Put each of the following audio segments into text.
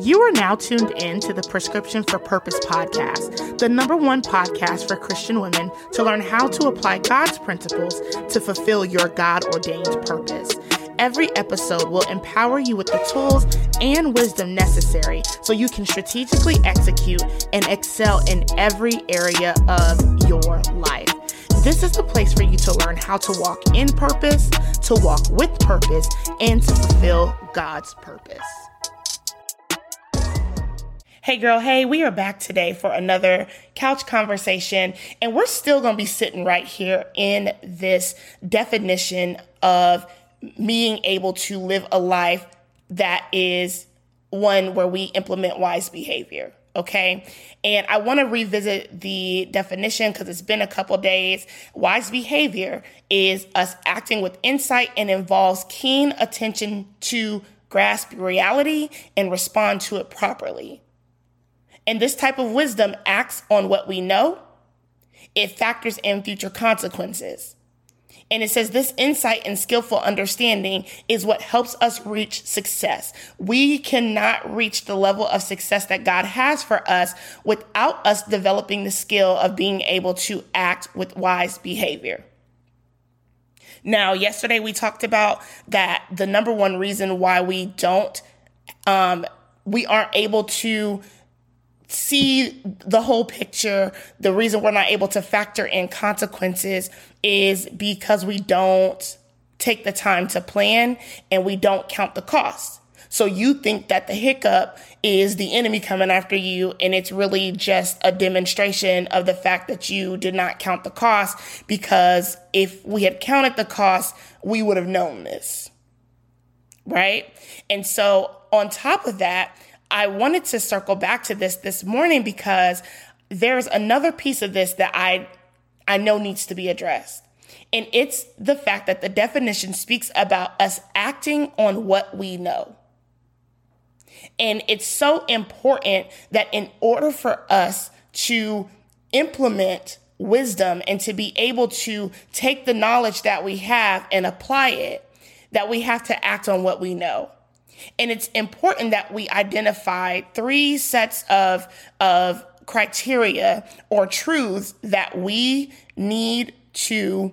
You are now tuned in to the Prescription for Purpose podcast, the number one podcast for Christian women to learn how to apply God's principles to fulfill your God ordained purpose. Every episode will empower you with the tools and wisdom necessary so you can strategically execute and excel in every area of your life. This is the place for you to learn how to walk in purpose, to walk with purpose, and to fulfill God's purpose. Hey, girl, hey, we are back today for another couch conversation, and we're still going to be sitting right here in this definition of being able to live a life that is one where we implement wise behavior. Okay. And I want to revisit the definition because it's been a couple days. Wise behavior is us acting with insight and involves keen attention to grasp reality and respond to it properly. And this type of wisdom acts on what we know, it factors in future consequences. And it says this insight and skillful understanding is what helps us reach success. We cannot reach the level of success that God has for us without us developing the skill of being able to act with wise behavior. Now, yesterday we talked about that the number one reason why we don't, um, we aren't able to see the whole picture, the reason we're not able to factor in consequences is because we don't take the time to plan and we don't count the cost. So you think that the hiccup is the enemy coming after you, and it's really just a demonstration of the fact that you did not count the cost because if we had counted the cost, we would have known this. Right? And so on top of that, I wanted to circle back to this this morning because there's another piece of this that I I know needs to be addressed. And it's the fact that the definition speaks about us acting on what we know. And it's so important that in order for us to implement wisdom and to be able to take the knowledge that we have and apply it, that we have to act on what we know. And it's important that we identify three sets of, of criteria or truths that we need to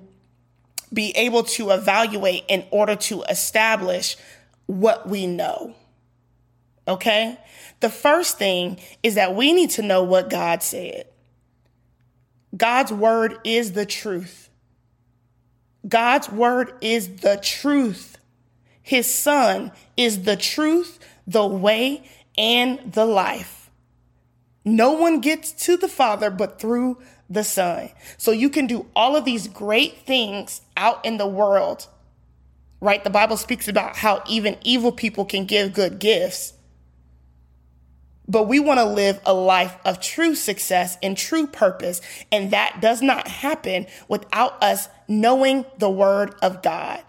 be able to evaluate in order to establish what we know. Okay? The first thing is that we need to know what God said. God's word is the truth. God's word is the truth. His son is the truth, the way, and the life. No one gets to the Father but through the Son. So you can do all of these great things out in the world, right? The Bible speaks about how even evil people can give good gifts. But we want to live a life of true success and true purpose. And that does not happen without us knowing the Word of God.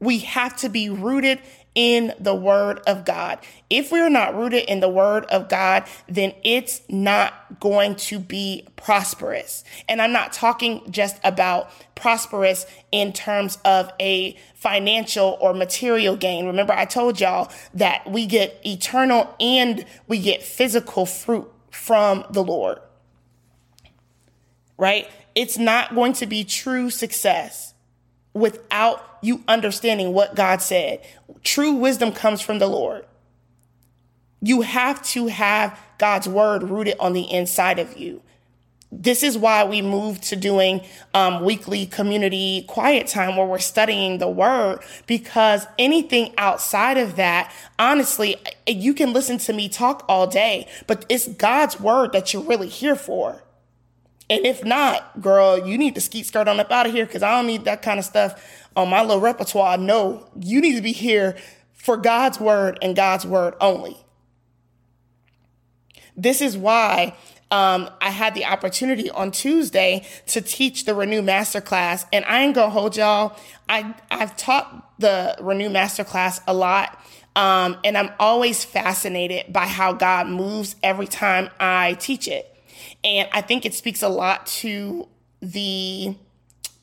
We have to be rooted in the word of God. If we're not rooted in the word of God, then it's not going to be prosperous. And I'm not talking just about prosperous in terms of a financial or material gain. Remember, I told y'all that we get eternal and we get physical fruit from the Lord. Right? It's not going to be true success without you understanding what God said. True wisdom comes from the Lord. You have to have God's word rooted on the inside of you. This is why we moved to doing um, weekly community quiet time where we're studying the word because anything outside of that, honestly, you can listen to me talk all day, but it's God's word that you're really here for. And if not, girl, you need to skeet skirt on up out of here because I don't need that kind of stuff on my little repertoire. No, you need to be here for God's word and God's word only. This is why um, I had the opportunity on Tuesday to teach the Renew Masterclass, and I ain't gonna hold y'all. I I've taught the Renew Masterclass a lot, um, and I'm always fascinated by how God moves every time I teach it. And I think it speaks a lot to the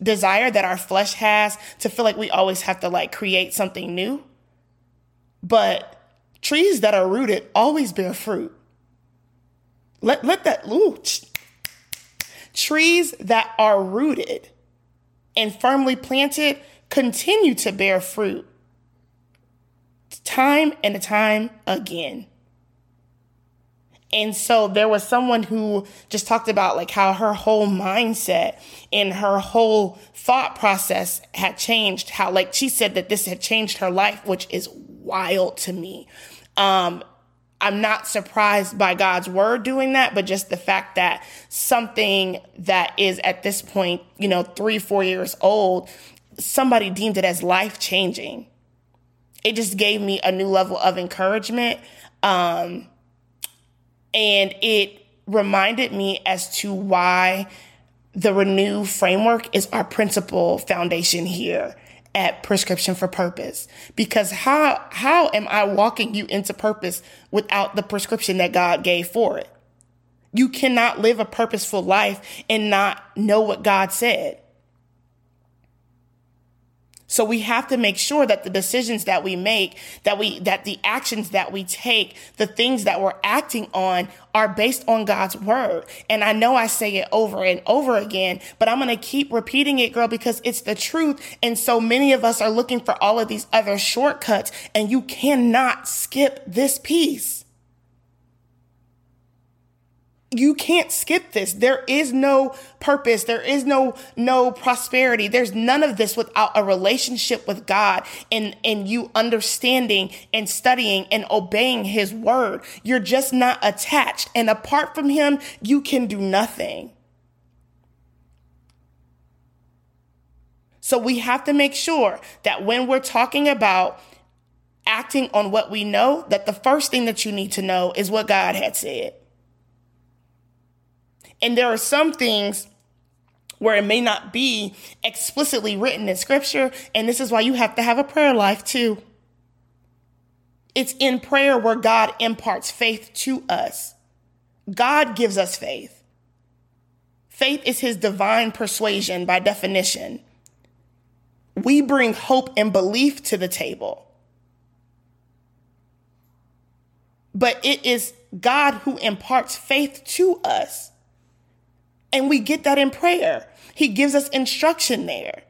desire that our flesh has to feel like we always have to like create something new. But trees that are rooted always bear fruit. Let, let that, ooh, trees that are rooted and firmly planted continue to bear fruit time and time again. And so there was someone who just talked about like how her whole mindset and her whole thought process had changed. How like she said that this had changed her life, which is wild to me. Um, I'm not surprised by God's word doing that, but just the fact that something that is at this point, you know, three, four years old, somebody deemed it as life changing. It just gave me a new level of encouragement. Um, and it reminded me as to why the Renew framework is our principal foundation here at Prescription for Purpose. Because how, how am I walking you into purpose without the prescription that God gave for it? You cannot live a purposeful life and not know what God said. So we have to make sure that the decisions that we make, that we, that the actions that we take, the things that we're acting on are based on God's word. And I know I say it over and over again, but I'm going to keep repeating it, girl, because it's the truth. And so many of us are looking for all of these other shortcuts and you cannot skip this piece you can't skip this. There is no purpose. There is no, no prosperity. There's none of this without a relationship with God and, and you understanding and studying and obeying his word. You're just not attached. And apart from him, you can do nothing. So we have to make sure that when we're talking about acting on what we know, that the first thing that you need to know is what God had said. And there are some things where it may not be explicitly written in scripture. And this is why you have to have a prayer life too. It's in prayer where God imparts faith to us. God gives us faith. Faith is his divine persuasion by definition. We bring hope and belief to the table. But it is God who imparts faith to us. And we get that in prayer. He gives us instruction there.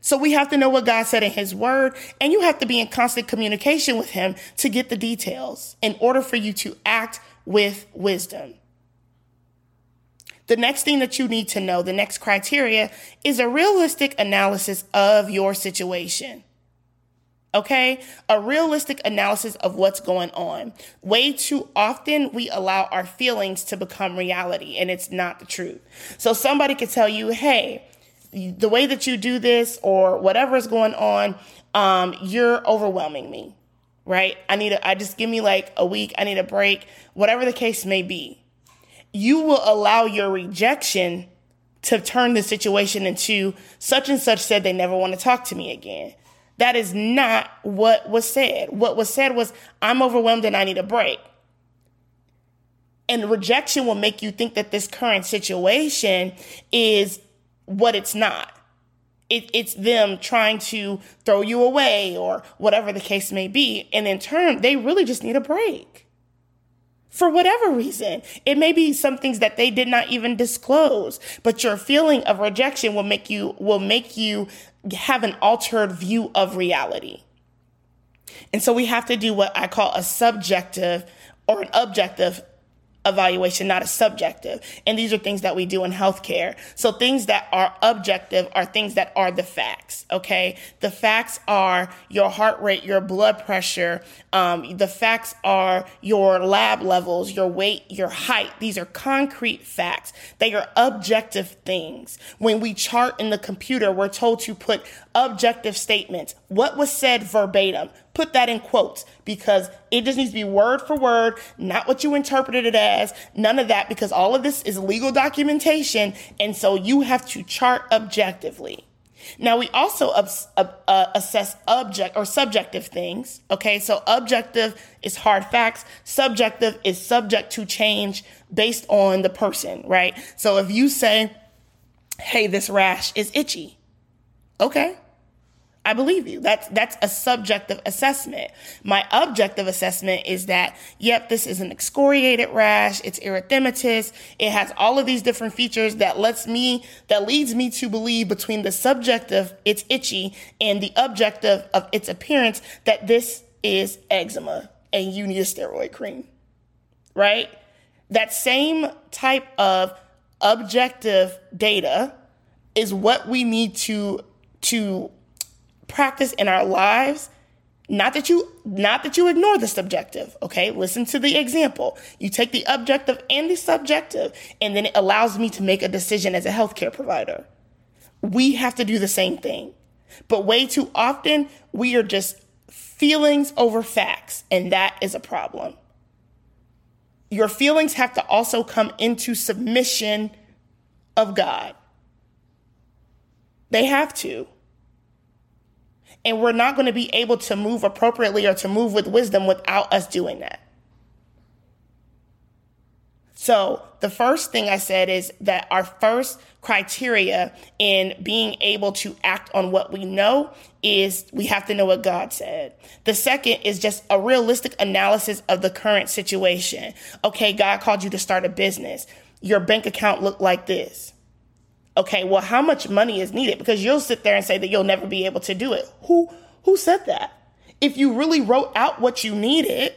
So we have to know what God said in his word, and you have to be in constant communication with him to get the details in order for you to act with wisdom. The next thing that you need to know, the next criteria, is a realistic analysis of your situation. Okay. A realistic analysis of what's going on. Way too often we allow our feelings to become reality and it's not the truth. So somebody could tell you, Hey, the way that you do this or whatever is going on, um, you're overwhelming me, right? I need a, I just give me like a week. I need a break, whatever the case may be. You will allow your rejection to turn the situation into such and such said they never want to talk to me again. That is not what was said. What was said was, I'm overwhelmed and I need a break. And rejection will make you think that this current situation is what it's not. It, it's them trying to throw you away or whatever the case may be. And in turn, they really just need a break for whatever reason. It may be some things that they did not even disclose, but your feeling of rejection will make you, will make you have an altered view of reality. And so we have to do what I call a subjective or an objective evaluation, not a subjective. And these are things that we do in healthcare. So things that are objective are things that are the facts. Okay. The facts are your heart rate, your blood pressure. Um, the facts are your lab levels, your weight, your height. These are concrete facts. They are objective things. When we chart in the computer, we're told to put objective statements. What was said verbatim? Put that in quotes because it just needs to be word for word, not what you interpreted it as, none of that, because all of this is legal documentation. And so you have to chart objectively. Now we also uh, assess object or subjective things. Okay, so objective is hard facts. Subjective is subject to change based on the person, right? So if you say, "Hey, this rash is itchy," okay, I believe you. That's that's a subjective assessment. My objective assessment is that yep, this is an excoriated rash, it's erythematous, it has all of these different features that lets me that leads me to believe between the subjective it's itchy and the objective of its appearance that this is eczema and you need a steroid cream. Right? That same type of objective data is what we need to to practice in our lives not that you not that you ignore the subjective okay? Listen to the example. You take the objective and the subjective and then it allows me to make a decision as a healthcare provider. We have to do the same thing. But way too often we are just feelings over facts and that is a problem. Your feelings have to also come into submission of god. They have to and we're not going to be able to move appropriately or to move with wisdom without us doing that. So, the first thing I said is that our first criteria in being able to act on what we know is we have to know what God said. The second is just a realistic analysis of the current situation. Okay, God called you to start a business. Your bank account looked like this okay, well, how much money is needed? Because you'll sit there and say that you'll never be able to do it. Who who said that? If you really wrote out what you needed,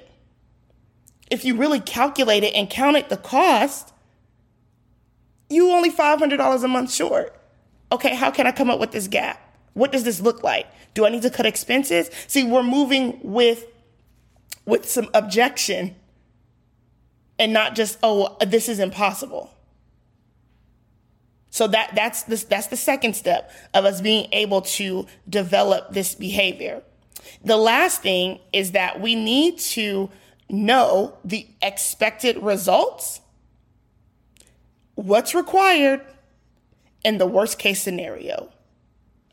if you really calculated and counted the cost, you only $500 a month short. Okay, how can I come up with this gap? What does this look like? Do I need to cut expenses? See, we're moving with with some objection and not just, oh, this is impossible. So that that's the, that's the second step of us being able to develop this behavior. The last thing is that we need to know the expected results, what's required, and the worst case scenario.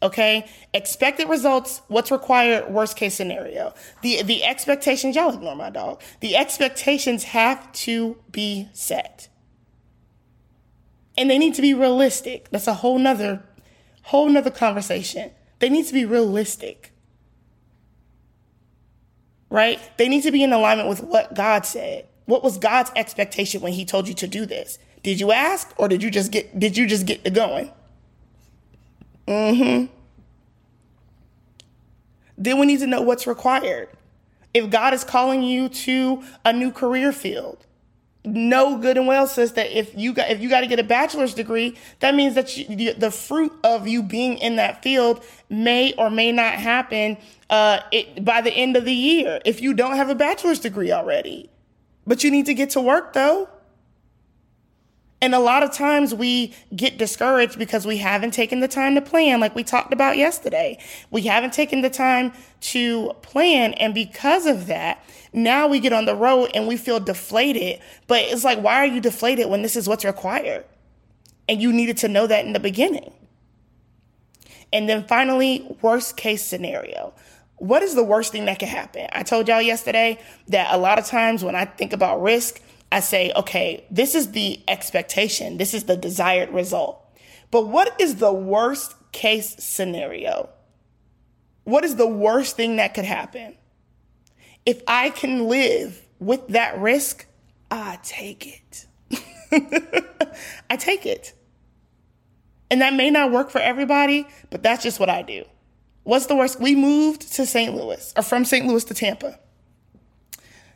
Okay, expected results, what's required, worst case scenario. The the expectations, y'all ignore my dog. The expectations have to be set and they need to be realistic. That's a whole nother, whole nother conversation. They need to be realistic. Right? They need to be in alignment with what God said. What was God's expectation when he told you to do this? Did you ask or did you just get did you just get to going? Mm-hmm. Then we need to know what's required. If God is calling you to a new career field, know good and well says that if you got if you got to get a bachelor's degree, that means that you, the fruit of you being in that field may or may not happen uh, it, by the end of the year if you don't have a bachelor's degree already. But you need to get to work though. And a lot of times we get discouraged because we haven't taken the time to plan, like we talked about yesterday. We haven't taken the time to plan. And because of that, now we get on the road and we feel deflated. But it's like, why are you deflated when this is what's required? And you needed to know that in the beginning. And then finally, worst case scenario. What is the worst thing that could happen? I told y'all yesterday that a lot of times when I think about risk, I say, okay, this is the expectation, this is the desired result. But what is the worst case scenario? What is the worst thing that could happen? If I can live with that risk, I take it. I take it. And that may not work for everybody, but that's just what I do. What's the worst? We moved to St. Louis or from St. Louis to Tampa.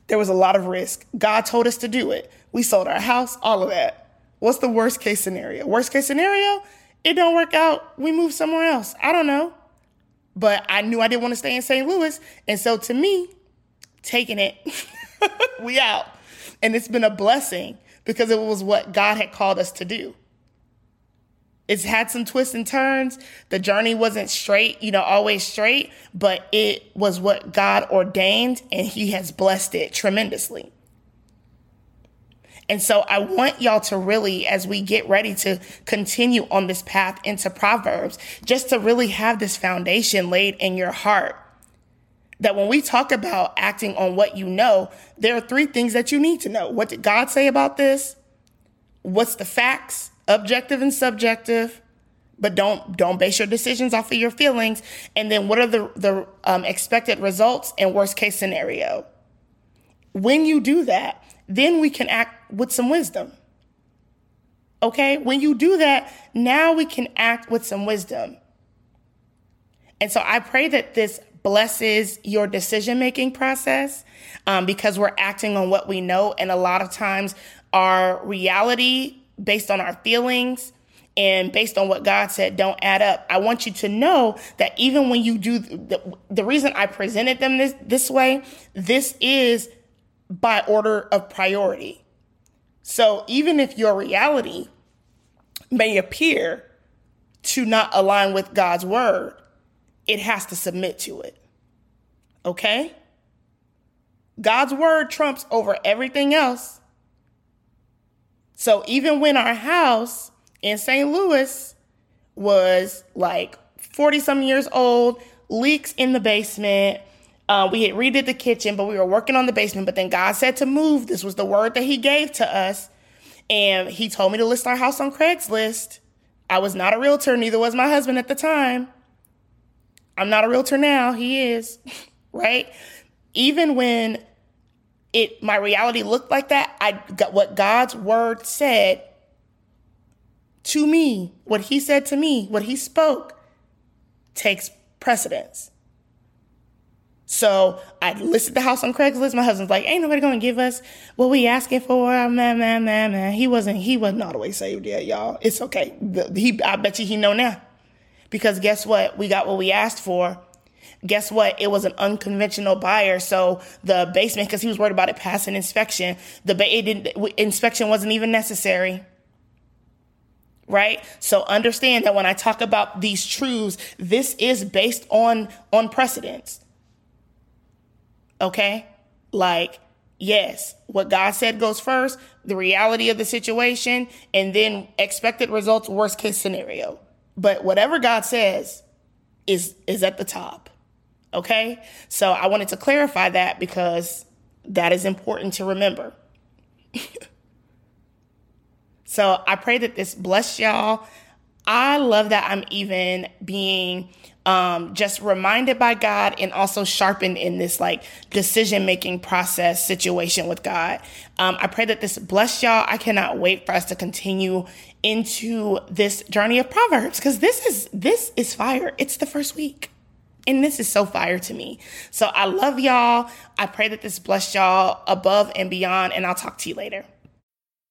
There was a lot of risk. God told us to do it. We sold our house, all of that. What's the worst case scenario? Worst case scenario, it don't work out. We move somewhere else. I don't know. But I knew I didn't want to stay in St. Louis. And so to me, taking it, we out. And it's been a blessing because it was what God had called us to do. It's had some twists and turns. The journey wasn't straight, you know, always straight, but it was what God ordained and He has blessed it tremendously. And so I want y'all to really, as we get ready to continue on this path into Proverbs, just to really have this foundation laid in your heart. That when we talk about acting on what you know, there are three things that you need to know. What did God say about this? What's the facts? Objective and subjective, but don't don't base your decisions off of your feelings. And then what are the the um, expected results and worst case scenario? When you do that then we can act with some wisdom. Okay? When you do that now we can act with some wisdom. And so i pray that this blesses your decision making process um, because we're acting on what we know and a lot of times our reality based on our feelings and based on what God said don't add up. I want you to know that even when you do the, the reason I presented them this this way, this is by order of priority. So even if your reality may appear to not align with God's word, it has to submit to it. Okay? God's word trumps over everything else. So even when our house in St. Louis was like 40 some years old, leaks in the basement. Uh, we had redid the kitchen, but we were working on the basement. But then God said to move. This was the word that He gave to us. And He told me to list our house on Craigslist. I was not a realtor, neither was my husband at the time. I'm not a realtor now. He is, right? Even when it my reality looked like that, I got what God's word said to me, what he said to me, what he spoke, takes precedence. So I listed the house on Craigslist. My husband's like, ain't nobody gonna give us what we asking for. Ah, man, man, man, man. He wasn't, he wasn't all the way saved yet, y'all. It's okay. He, I bet you he know now. Because guess what? We got what we asked for. Guess what? It was an unconventional buyer. So the basement, because he was worried about it passing inspection, the ba- it didn't, inspection wasn't even necessary. Right? So understand that when i talk about these truths this is based on on precedence. Okay? Like yes what god said goes first the reality of the situation and then expected results worst case scenario. But whatever god says is is at the top okay so i wanted to clarify that because that is important to remember So I pray that this bless y'all. I love that I'm even being um, just reminded by God and also sharpened in this like decision making process situation with God. Um, I pray that this bless y'all. I cannot wait for us to continue into this journey of Proverbs because this is this is fire. It's the first week. And this is so fire to me. So I love y'all. I pray that this bless y'all above and beyond. And I'll talk to you later.